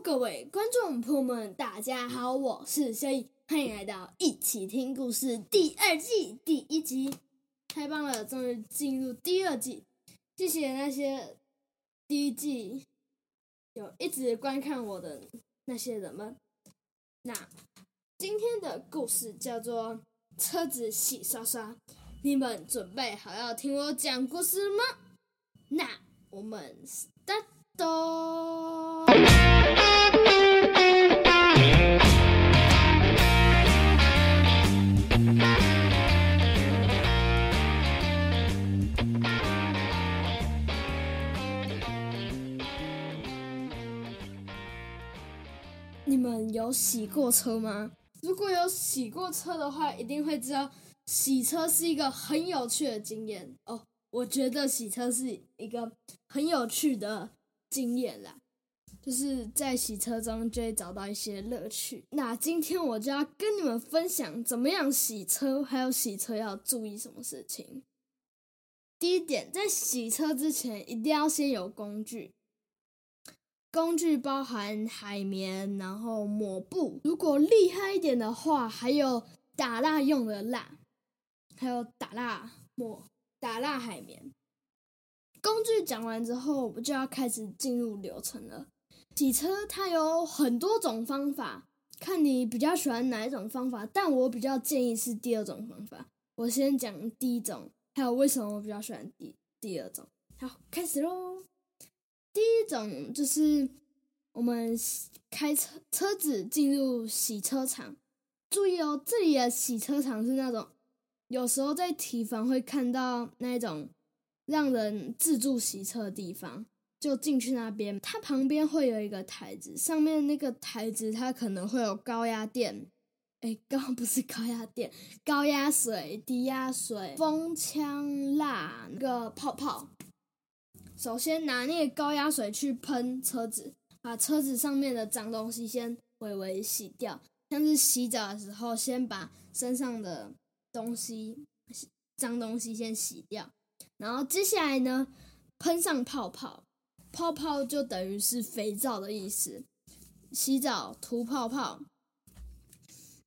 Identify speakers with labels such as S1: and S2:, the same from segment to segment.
S1: 各位观众朋友们，大家好，我是小易，欢迎来到一起听故事第二季第一集，太棒了，终于进入第二季，谢谢那些第一季有一直观看我的那些人们。那今天的故事叫做《车子洗刷刷》，你们准备好要听我讲故事吗？那我们 start。你们有洗过车吗？如果有洗过车的话，一定会知道洗车是一个很有趣的经验哦。我觉得洗车是一个很有趣的。经验啦，就是在洗车中就会找到一些乐趣。那今天我就要跟你们分享怎么样洗车，还有洗车要注意什么事情。第一点，在洗车之前一定要先有工具，工具包含海绵，然后抹布，如果厉害一点的话，还有打蜡用的蜡，还有打蜡抹打蜡海绵。工具讲完之后，我们就要开始进入流程了。洗车它有很多种方法，看你比较喜欢哪一种方法。但我比较建议是第二种方法。我先讲第一种，还有为什么我比较喜欢第第二种。好，开始喽。第一种就是我们开车车子进入洗车场，注意哦，这里的洗车场是那种有时候在提防会看到那种。让人自助洗车的地方，就进去那边。它旁边会有一个台子，上面那个台子它可能会有高压电，哎，刚刚不是高压电，高压水、低压水、风枪、蜡那个泡泡。首先拿那个高压水去喷车子，把车子上面的脏东西先微微洗掉。像是洗澡的时候，先把身上的东西、脏东西先洗掉。然后接下来呢，喷上泡泡，泡泡就等于是肥皂的意思。洗澡涂泡泡，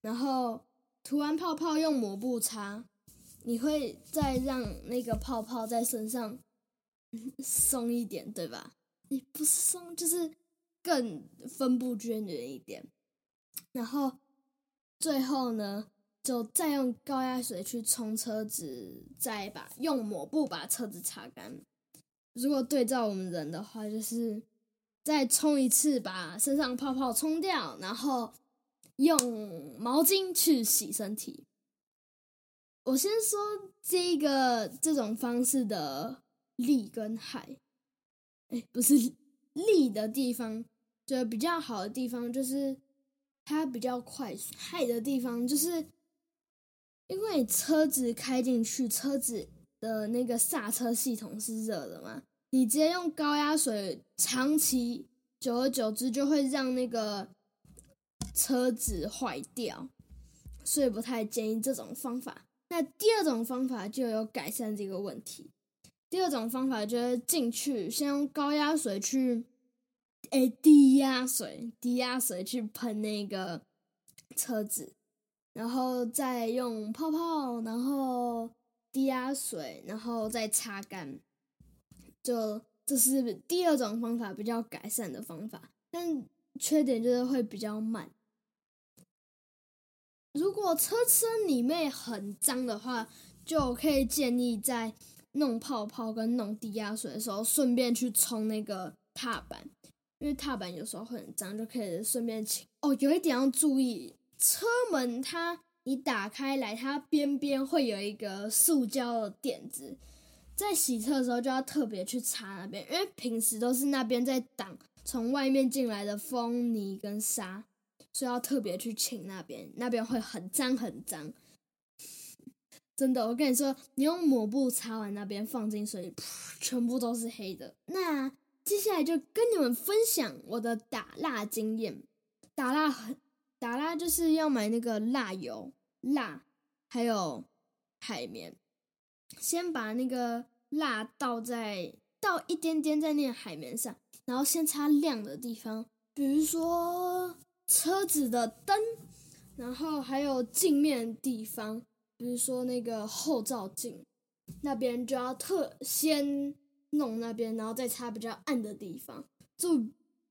S1: 然后涂完泡泡用抹布擦，你会再让那个泡泡在身上 松一点，对吧？你不松，就是更分布均匀一点。然后最后呢，就再用高压水去冲车子，再把用抹布把车子擦干。如果对照我们人的话，就是再冲一次，把身上泡泡冲掉，然后用毛巾去洗身体。我先说这个这种方式的利跟害，哎，不是利的地方，就比较好的地方就是它比较快速，害的地方就是。因为车子开进去，车子的那个刹车系统是热的嘛，你直接用高压水，长期久而久之就会让那个车子坏掉，所以不太建议这种方法。那第二种方法就有改善这个问题。第二种方法就是进去先用高压水去，哎，低压水，低压水去喷那个车子。然后再用泡泡，然后低压水，然后再擦干。就这是第二种方法，比较改善的方法，但缺点就是会比较慢。如果车身里面很脏的话，就可以建议在弄泡泡跟弄低压水的时候，顺便去冲那个踏板，因为踏板有时候会很脏，就可以顺便清。哦，有一点要注意。车门它你打开来，它边边会有一个塑胶的垫子，在洗车的时候就要特别去擦那边，因为平时都是那边在挡从外面进来的风泥跟沙，所以要特别去清那边，那边会很脏很脏。真的，我跟你说，你用抹布擦完那边，放进水里，全部都是黑的。那接下来就跟你们分享我的打蜡经验，打蜡很。打蜡就是要买那个蜡油、蜡，还有海绵。先把那个蜡倒在倒一点点在那个海绵上，然后先擦亮的地方，比如说车子的灯，然后还有镜面地方，比如说那个后照镜那边就要特先弄那边，然后再擦比较暗的地方。注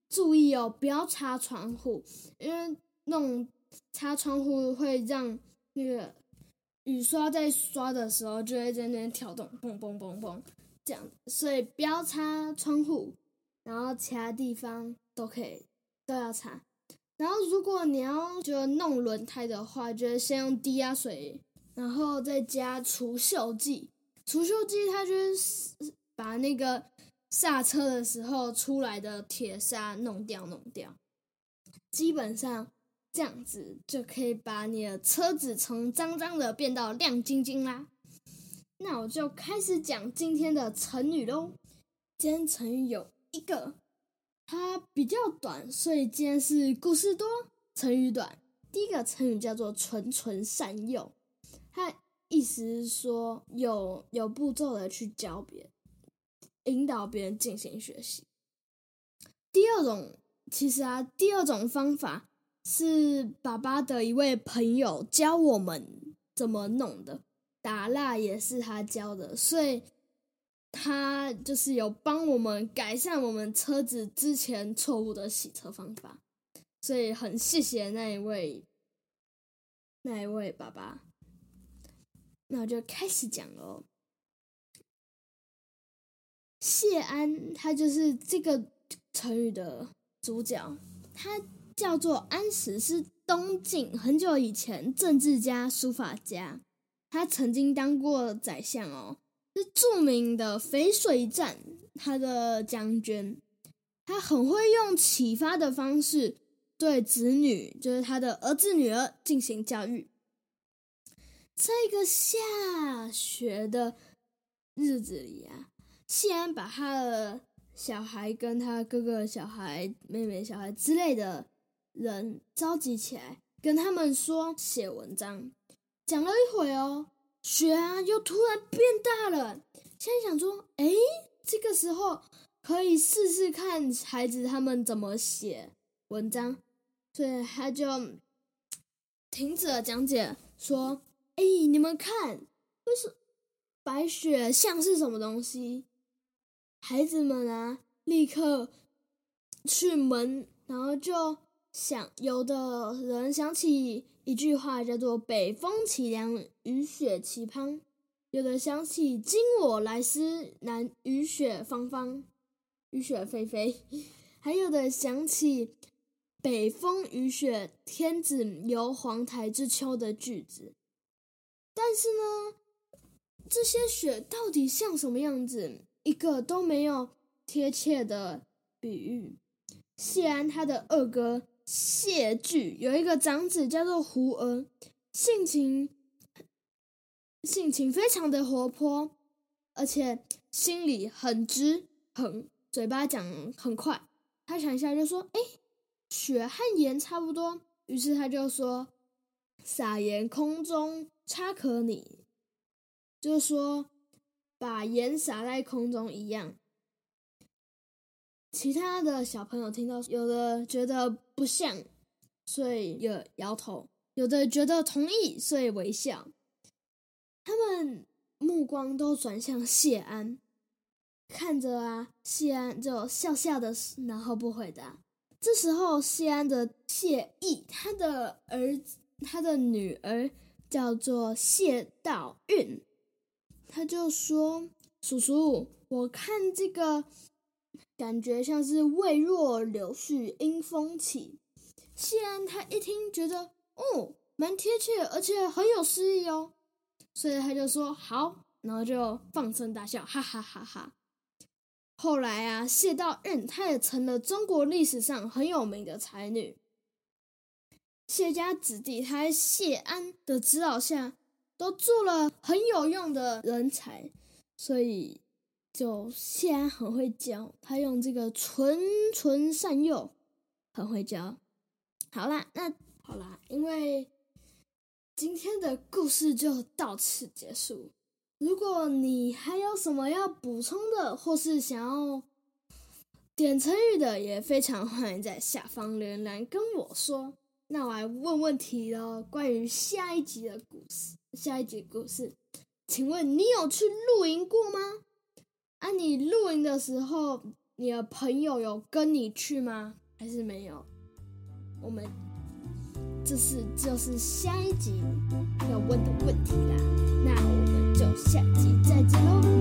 S1: 注意哦，不要擦窗户，因为弄擦窗户会让那个雨刷在刷的时候就会在那边跳动，嘣嘣嘣嘣这样，所以不要擦窗户，然后其他地方都可以都要擦。然后如果你要就弄轮胎的话，就先用低压水，然后再加除锈剂。除锈剂它就是把那个。刹车的时候出来的铁砂弄掉，弄掉，基本上这样子就可以把你的车子从脏脏的变到亮晶晶啦。那我就开始讲今天的成语喽。今天成语有一个，它比较短，所以今天是故事多，成语短。第一个成语叫做“循循善诱”，它意思是说有有步骤的去教别人。引导别人进行学习。第二种，其实啊，第二种方法是爸爸的一位朋友教我们怎么弄的，打蜡也是他教的，所以他就是有帮我们改善我们车子之前错误的洗车方法，所以很谢谢那一位那一位爸爸。那我就开始讲喽。谢安，他就是这个成语的主角。他叫做安石，是东晋很久以前政治家、书法家。他曾经当过宰相哦，是著名的淝水战他的将军。他很会用启发的方式对子女，就是他的儿子女儿进行教育。在一个下雪的日子里啊。谢安把他的小孩跟他哥哥小孩、妹妹小孩之类的人召集起来，跟他们说写文章。讲了一会哦，雪啊又突然变大了。现在想说，哎，这个时候可以试试看孩子他们怎么写文章，所以他就停止了讲解，说：“哎，你们看，为什白雪像是什么东西？”孩子们啊，立刻去门，然后就想，有的人想起一句话叫做“北风凄凉，雨雪奇滂”，有的想起“今我来思南，雨雪芳芳，雨雪霏霏”，还有的想起“北风雨雪，天子游黄台之秋”的句子。但是呢，这些雪到底像什么样子？一个都没有贴切的比喻。谢安他的二哥谢惧有一个长子叫做胡儿，性情性情非常的活泼，而且心里很直，很嘴巴讲很快。他想一下就说：“哎，雪和盐差不多。”于是他就说：“撒盐空中差可拟。”就是说。把盐撒在空中一样。其他的小朋友听到，有的觉得不像，所以有摇头；有的觉得同意，所以微笑。他们目光都转向谢安，看着啊，谢安就笑笑的，然后不回答。这时候，谢安的谢意，他的儿子，他的女儿叫做谢道韫。他就说：“叔叔，我看这个感觉像是未若柳絮因风起。”谢安他一听，觉得哦，蛮贴切，而且很有诗意哦，所以他就说好，然后就放声大笑，哈哈哈哈。后来啊，谢道韞她也成了中国历史上很有名的才女。谢家子弟，他在谢安的指导下。都做了很有用的人才，所以就谢安很会教，他用这个循循善诱，很会教。好啦，那好啦，因为今天的故事就到此结束。如果你还有什么要补充的，或是想要点成语的也非常欢迎在下方留言跟我说。那我来问问题喽，关于下一集的故事。下一集故事，请问你有去露营过吗？那你露营的时候你的朋友有跟你去吗？还是没有？我们这是就是下一集要问的问题啦。那我们就下集再见喽